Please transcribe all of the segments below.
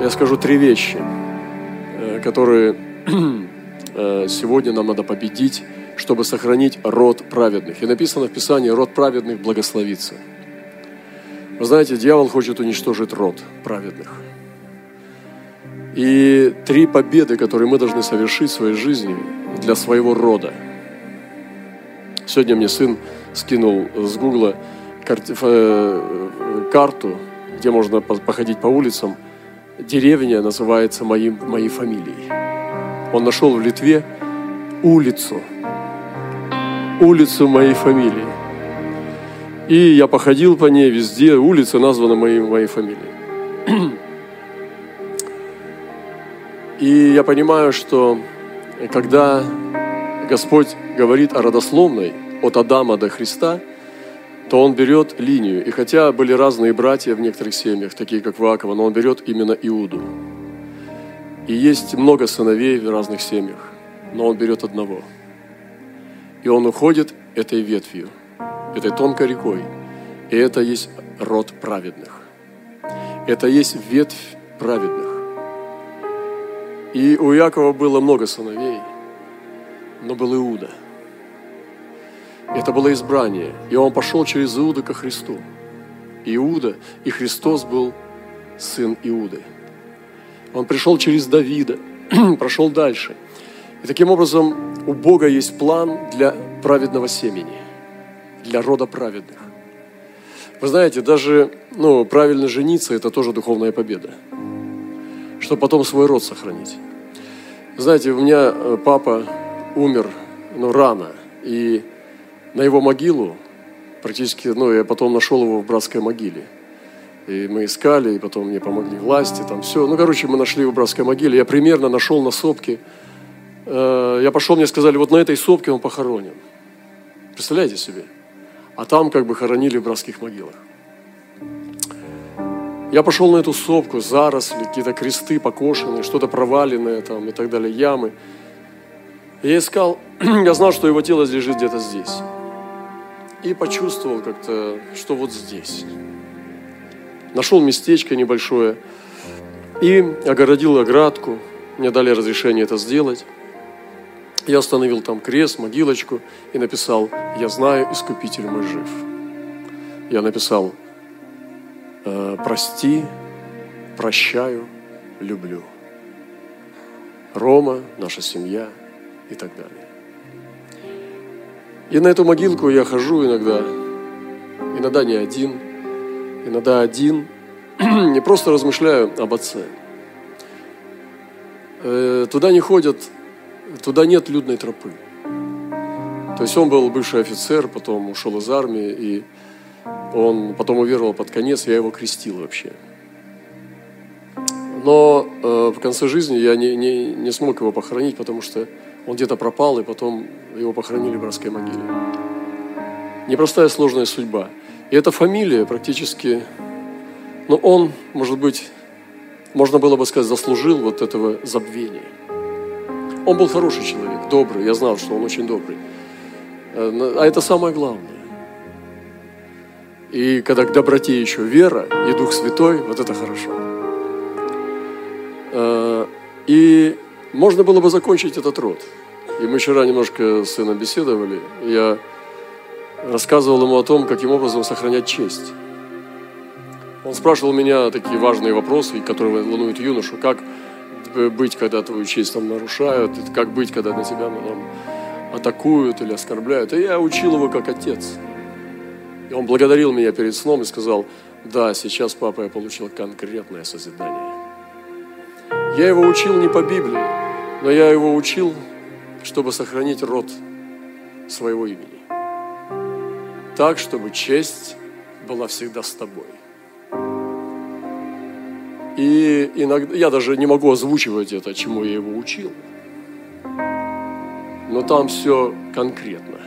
я скажу три вещи, э, которые э, сегодня нам надо победить, чтобы сохранить род праведных. И написано в Писании, род праведных благословится. Вы знаете, дьявол хочет уничтожить род праведных. И три победы, которые мы должны совершить в своей жизни для своего рода. Сегодня мне сын скинул с гугла э, карту, где можно походить по улицам. Деревня называется моим, моей фамилией. Он нашел в Литве улицу, улицу моей фамилии. И я походил по ней везде, улица названа моей, моей фамилией. И я понимаю, что когда Господь говорит о родословной, от Адама до Христа, то он берет линию. И хотя были разные братья в некоторых семьях, такие как Вакова, но он берет именно Иуду. И есть много сыновей в разных семьях, но он берет одного. И он уходит этой ветвью, этой тонкой рекой. И это есть род праведных. Это есть ветвь праведных. И у Якова было много сыновей, но был Иуда. Это было избрание. И он пошел через Иуда ко Христу. Иуда, и Христос был сын Иуды. Он пришел через Давида, прошел дальше. И таким образом у Бога есть план для праведного семени, для рода праведных. Вы знаете, даже ну, правильно жениться – это тоже духовная победа, чтобы потом свой род сохранить. Знаете, у меня э, папа умер ну, рано, и на его могилу практически, ну, я потом нашел его в братской могиле – и мы искали, и потом мне помогли власти, там все. Ну, короче, мы нашли в братской могиле. Я примерно нашел на сопке. Э, я пошел, мне сказали, вот на этой сопке он похоронен. Представляете себе? А там как бы хоронили в братских могилах. Я пошел на эту сопку, заросли, какие-то кресты покошенные, что-то проваленное там и так далее, ямы. И я искал, я знал, что его тело лежит где-то здесь. И почувствовал как-то, что вот здесь нашел местечко небольшое и огородил оградку. Мне дали разрешение это сделать. Я установил там крест, могилочку и написал, я знаю, Искупитель мой жив. Я написал, «Э, прости, прощаю, люблю. Рома, наша семья и так далее. И на эту могилку я хожу иногда, иногда не один – иногда один, не просто размышляю об отце. Э, туда не ходят, туда нет людной тропы. То есть он был бывший офицер, потом ушел из армии, и он потом уверовал под конец, я его крестил вообще. Но э, в конце жизни я не, не, не смог его похоронить, потому что он где-то пропал, и потом его похоронили в братской могиле. Непростая сложная судьба. И эта фамилия практически, ну он, может быть, можно было бы сказать, заслужил вот этого забвения. Он был хороший человек, добрый, я знал, что он очень добрый. Э, а это самое главное. И когда к доброте еще вера и Дух Святой, вот это хорошо. Э, и можно было бы закончить этот род. И мы вчера немножко с сыном беседовали. Я рассказывал ему о том, каким образом сохранять честь. Он спрашивал меня такие важные вопросы, которые волнуют юношу, как быть, когда твою честь там нарушают, как быть, когда на тебя там, атакуют или оскорбляют. И я учил его как отец. И он благодарил меня перед сном и сказал, да, сейчас, папа, я получил конкретное созидание. Я его учил не по Библии, но я его учил, чтобы сохранить род своего имени так, чтобы честь была всегда с тобой. И иногда я даже не могу озвучивать это, чему я его учил. Но там все конкретно,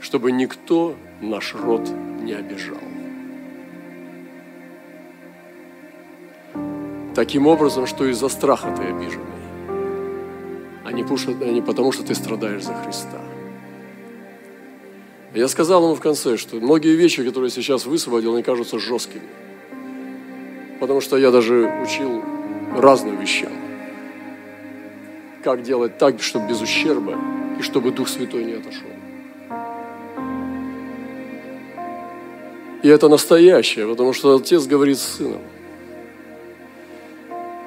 чтобы никто наш род не обижал. Таким образом, что из-за страха ты обиженный, а не потому, что ты страдаешь за Христа. Я сказал ему в конце, что многие вещи, которые сейчас высвободил, они кажутся жесткими. Потому что я даже учил разным вещам. Как делать так, чтобы без ущерба и чтобы Дух Святой не отошел. И это настоящее, потому что отец говорит с сыном.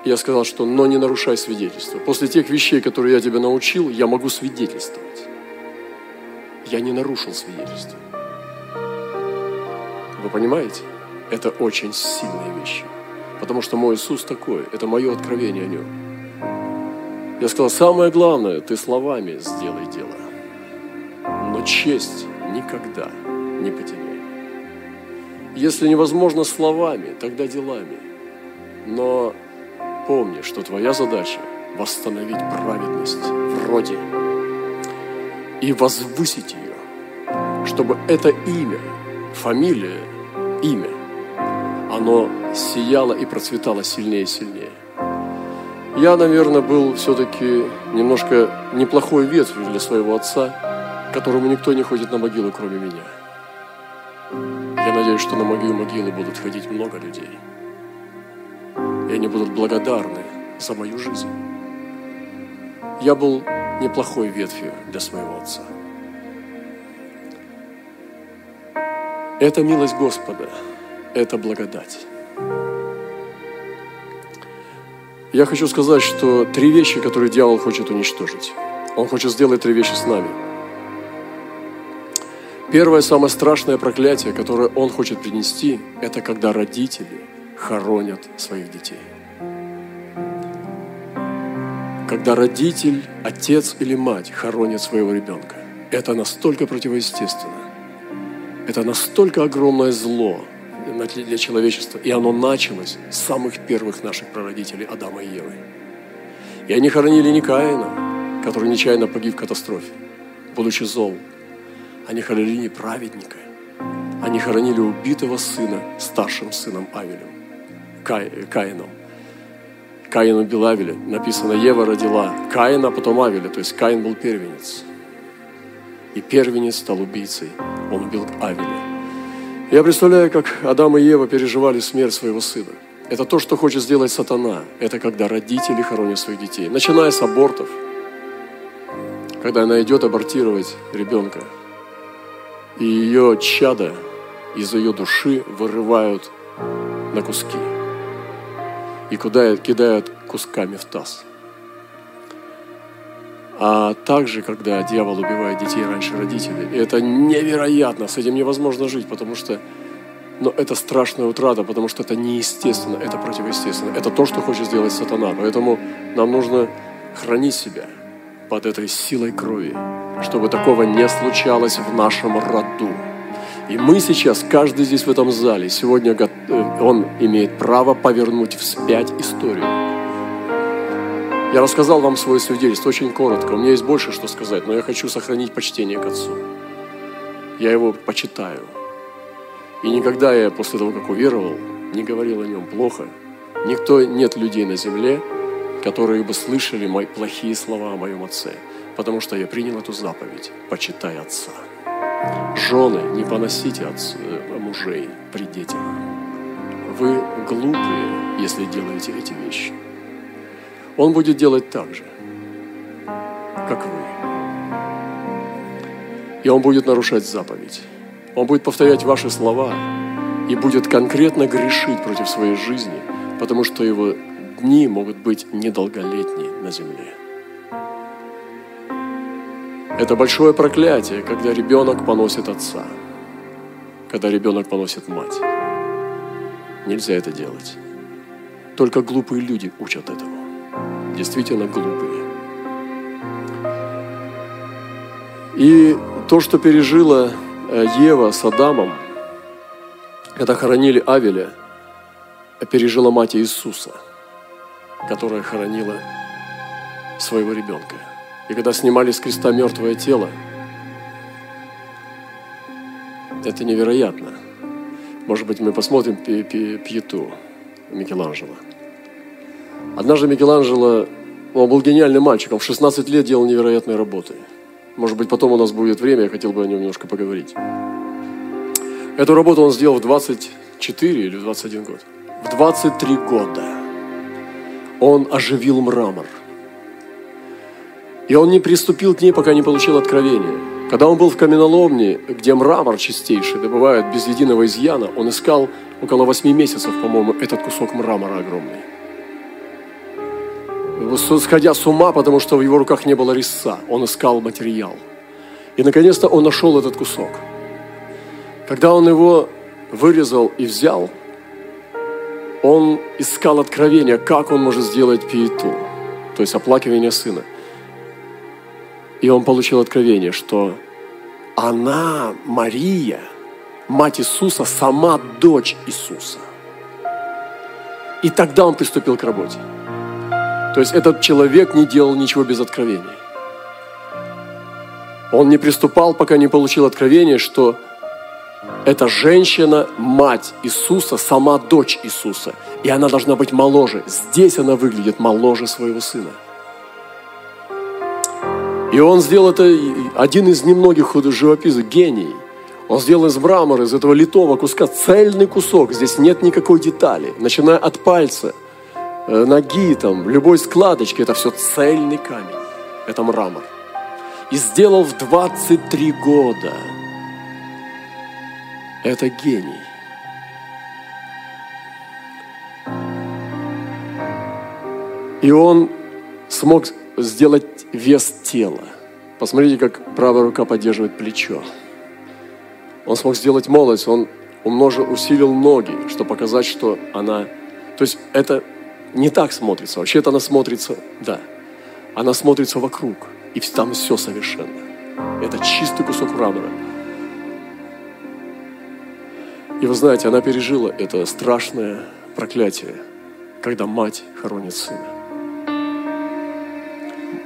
Я сказал, что но не нарушай свидетельство. После тех вещей, которые я тебя научил, я могу свидетельствовать. Я не нарушил свидетельство. Вы понимаете? Это очень сильные вещи. Потому что мой Иисус такой, это мое откровение о нем. Я сказал, самое главное, ты словами сделай дело. Но честь никогда не потеряй. Если невозможно словами, тогда делами. Но помни, что твоя задача – восстановить праведность в роде и возвысить ее, чтобы это имя, фамилия, имя, оно сияло и процветало сильнее и сильнее. Я, наверное, был все-таки немножко неплохой ветвью для своего отца, которому никто не ходит на могилу, кроме меня. Я надеюсь, что на могилу могилы будут ходить много людей. Они будут благодарны за мою жизнь. Я был неплохой ветвью для своего отца. Это милость Господа, это благодать. Я хочу сказать, что три вещи, которые дьявол хочет уничтожить. Он хочет сделать три вещи с нами. Первое, самое страшное проклятие, которое он хочет принести, это когда родители хоронят своих детей. Когда родитель, отец или мать хоронят своего ребенка, это настолько противоестественно. Это настолько огромное зло для человечества. И оно началось с самых первых наших прародителей Адама и Евы. И они хоронили не Каина, который нечаянно погиб в катастрофе, будучи зол. Они хоронили не праведника. Они хоронили убитого сына старшим сыном Авелем, Каином. Каин убил Авеля. Написано, Ева родила Каина, а потом Авеля. То есть Каин был первенец. И первенец стал убийцей. Он убил Авеля. Я представляю, как Адам и Ева переживали смерть своего сына. Это то, что хочет сделать сатана. Это когда родители хоронят своих детей. Начиная с абортов. Когда она идет абортировать ребенка. И ее чада из ее души вырывают на куски и куда кидают кусками в таз. А также, когда дьявол убивает детей раньше родителей, это невероятно, с этим невозможно жить, потому что но это страшная утрата, потому что это неестественно, это противоестественно. Это то, что хочет сделать сатана. Поэтому нам нужно хранить себя под этой силой крови, чтобы такого не случалось в нашем роду. И мы сейчас, каждый здесь в этом зале, сегодня э, он имеет право повернуть вспять историю. Я рассказал вам свое свидетельство очень коротко. У меня есть больше что сказать, но я хочу сохранить почтение к Отцу. Я его почитаю. И никогда я после того, как уверовал, не говорил о нем плохо. Никто, нет людей на земле, которые бы слышали мои плохие слова о моем отце, потому что я принял эту заповедь «Почитай отца». Жены, не поносите от э, мужей при детях. Вы глупые, если делаете эти вещи. Он будет делать так же, как вы. И он будет нарушать заповедь. Он будет повторять ваши слова и будет конкретно грешить против своей жизни, потому что его дни могут быть недолголетние на земле. Это большое проклятие, когда ребенок поносит отца, когда ребенок поносит мать. Нельзя это делать. Только глупые люди учат этому. Действительно глупые. И то, что пережила э, Ева с Адамом, когда хоронили Авеля, пережила мать Иисуса, которая хоронила своего ребенка. И когда снимали с креста мертвое тело, это невероятно. Может быть, мы посмотрим Пьету Микеланджело. Однажды Микеланджело, он был гениальным мальчиком, в 16 лет делал невероятные работы. Может быть, потом у нас будет время, я хотел бы о нем немножко поговорить. Эту работу он сделал в 24 или в 21 год. В 23 года Он оживил мрамор. И он не приступил к ней, пока не получил откровения. Когда он был в каменоломне, где мрамор чистейший добывают без единого изъяна, он искал около восьми месяцев, по-моему, этот кусок мрамора огромный. Сходя с ума, потому что в его руках не было резца, он искал материал. И наконец-то он нашел этот кусок. Когда он его вырезал и взял, он искал откровения, как он может сделать пиету, то есть оплакивание сына. И он получил откровение, что она, Мария, мать Иисуса, сама дочь Иисуса. И тогда он приступил к работе. То есть этот человек не делал ничего без откровения. Он не приступал, пока не получил откровение, что эта женщина – мать Иисуса, сама дочь Иисуса. И она должна быть моложе. Здесь она выглядит моложе своего сына. И он сделал это, один из немногих живописцев, гений. Он сделал из мрамора, из этого литого куска, цельный кусок. Здесь нет никакой детали. Начиная от пальца, э, ноги, там, любой складочки, это все цельный камень. Это мрамор. И сделал в 23 года – это гений. И он смог сделать вес тела. Посмотрите, как правая рука поддерживает плечо. Он смог сделать молодость, он умножил, усилил ноги, чтобы показать, что она... То есть это не так смотрится. Вообще-то она смотрится, да, она смотрится вокруг, и там все совершенно. Это чистый кусок мрамора. И вы знаете, она пережила это страшное проклятие, когда мать хоронит сына.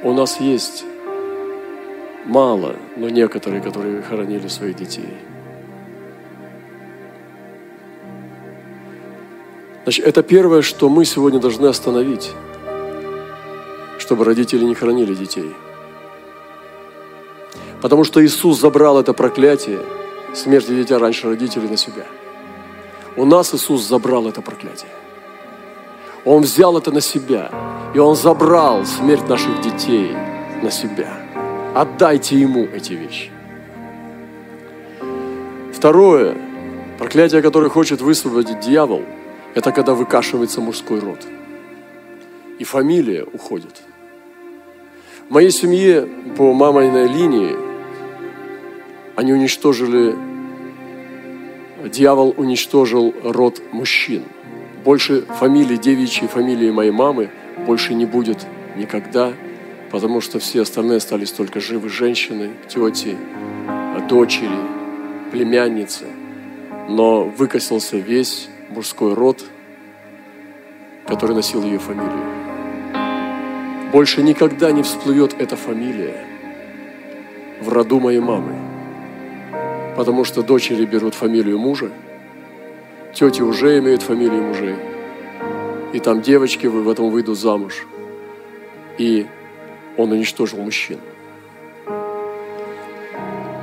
У нас есть мало, но некоторые, которые хоронили своих детей. Значит, это первое, что мы сегодня должны остановить, чтобы родители не хоронили детей. Потому что Иисус забрал это проклятие, смерти дитя раньше родителей на себя – у нас Иисус забрал это проклятие. Он взял это на себя. И Он забрал смерть наших детей на себя. Отдайте Ему эти вещи. Второе, проклятие, которое хочет высвободить дьявол, это когда выкашивается мужской род. И фамилия уходит. В моей семье по маминой линии они уничтожили дьявол уничтожил род мужчин. Больше фамилии, девичьей фамилии моей мамы больше не будет никогда, потому что все остальные остались только живы женщины, тети, дочери, племянницы. Но выкосился весь мужской род, который носил ее фамилию. Больше никогда не всплывет эта фамилия в роду моей мамы. Потому что дочери берут фамилию мужа, тети уже имеют фамилию мужей. И там девочки в этом выйдут замуж. И он уничтожил мужчин.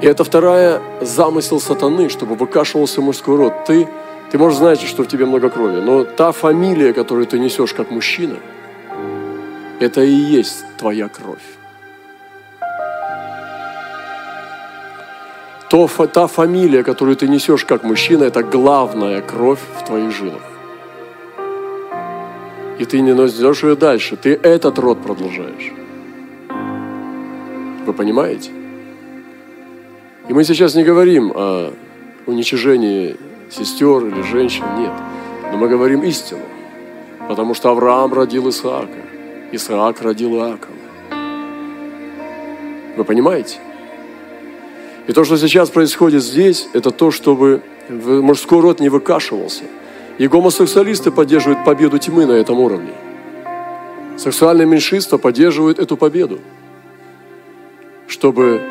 И это вторая замысел сатаны, чтобы выкашивался мужской род. Ты, ты можешь знать, что в тебе много крови, но та фамилия, которую ты несешь как мужчина, это и есть твоя кровь. То, та фамилия, которую ты несешь как мужчина, это главная кровь в твоих жилах. И ты не несешь ее дальше, ты этот род продолжаешь. Вы понимаете? И мы сейчас не говорим о уничижении сестер или женщин, нет. Но мы говорим истину. Потому что Авраам родил Исаака, Исаак родил Иакова. Вы понимаете? И то, что сейчас происходит здесь, это то, чтобы мужской род не выкашивался. И гомосексуалисты поддерживают победу тьмы на этом уровне. Сексуальное меньшинство поддерживает эту победу, чтобы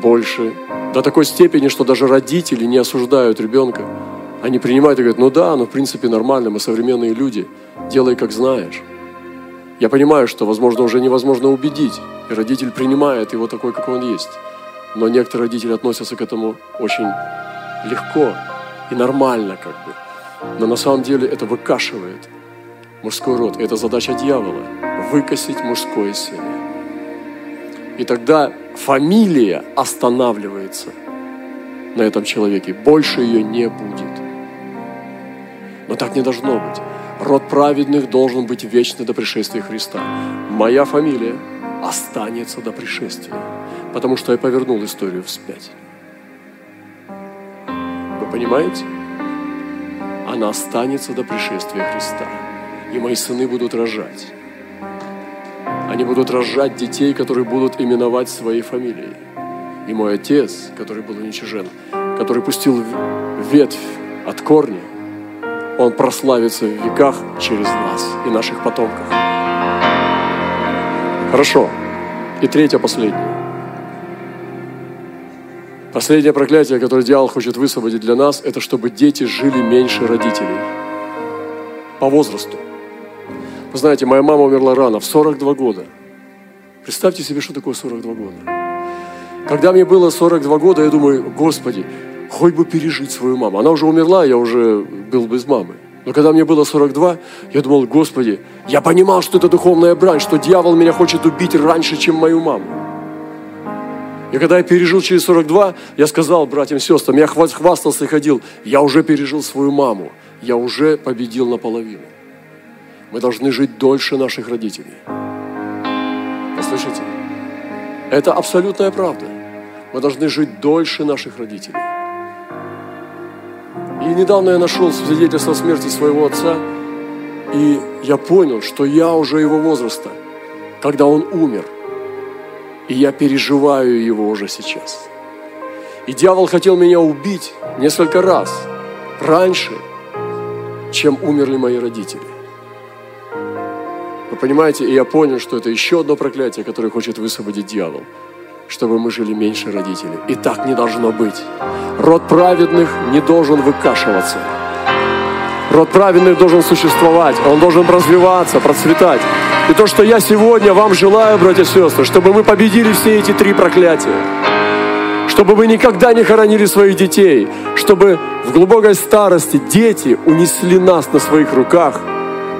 больше, до такой степени, что даже родители не осуждают ребенка. Они принимают и говорят, ну да, ну в принципе нормально, мы современные люди, делай как знаешь. Я понимаю, что, возможно, уже невозможно убедить, и родитель принимает его такой, как он есть. Но некоторые родители относятся к этому очень легко и нормально как бы. Но на самом деле это выкашивает мужской род. Это задача дьявола – выкосить мужское семя. И тогда фамилия останавливается на этом человеке. Больше ее не будет. Но так не должно быть. Род праведных должен быть вечный до пришествия Христа. Моя фамилия останется до пришествия, потому что я повернул историю вспять. Вы понимаете? Она останется до пришествия Христа. И мои сыны будут рожать. Они будут рожать детей, которые будут именовать своей фамилией. И мой отец, который был уничижен, который пустил ветвь от корня, он прославится в веках через нас и наших потомков. Хорошо. И третье, последнее. Последнее проклятие, которое дьявол хочет высвободить для нас, это чтобы дети жили меньше родителей. По возрасту. Вы знаете, моя мама умерла рано, в 42 года. Представьте себе, что такое 42 года. Когда мне было 42 года, я думаю, Господи, хоть бы пережить свою маму. Она уже умерла, я уже был без мамы. Но когда мне было 42, я думал, Господи, я понимал, что это духовная брань, что дьявол меня хочет убить раньше, чем мою маму. И когда я пережил через 42, я сказал братьям и сестрам, я хвастался и ходил, я уже пережил свою маму, я уже победил наполовину. Мы должны жить дольше наших родителей. Послышите? Это абсолютная правда. Мы должны жить дольше наших родителей. И недавно я нашел свидетельство смерти своего отца, и я понял, что я уже его возраста, когда он умер. И я переживаю его уже сейчас. И дьявол хотел меня убить несколько раз раньше, чем умерли мои родители. Вы понимаете, и я понял, что это еще одно проклятие, которое хочет высвободить дьявол, чтобы мы жили меньше родителей. И так не должно быть. Род праведных не должен выкашиваться. Род праведных должен существовать, он должен развиваться, процветать. И то, что я сегодня вам желаю, братья и сестры, чтобы мы победили все эти три проклятия. Чтобы мы никогда не хоронили своих детей. Чтобы в глубокой старости дети унесли нас на своих руках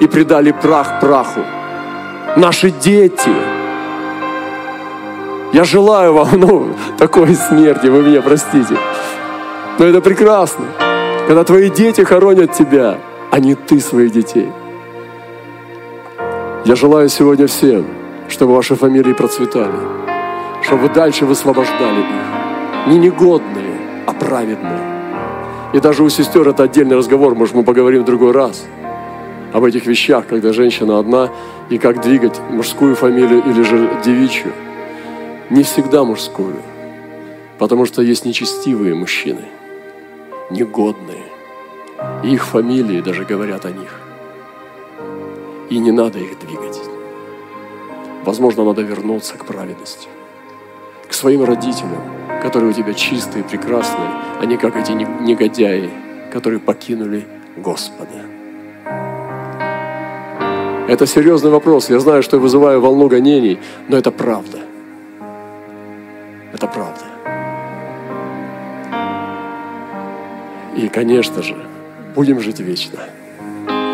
и предали прах праху наши дети. Я желаю вам, ну, такой смерти, вы меня простите. Но это прекрасно, когда твои дети хоронят тебя, а не ты своих детей. Я желаю сегодня всем, чтобы ваши фамилии процветали, чтобы дальше высвобождали их. Не негодные, а праведные. И даже у сестер это отдельный разговор, может, мы поговорим в другой раз – об этих вещах, когда женщина одна, и как двигать мужскую фамилию или же девичью. Не всегда мужскую, потому что есть нечестивые мужчины, негодные. Их фамилии даже говорят о них. И не надо их двигать. Возможно, надо вернуться к праведности, к своим родителям, которые у тебя чистые, прекрасные, а не как эти негодяи, которые покинули Господа. Это серьезный вопрос. Я знаю, что я вызываю волну гонений, но это правда. Это правда. И, конечно же, будем жить вечно.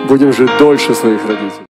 Будем жить дольше своих родителей.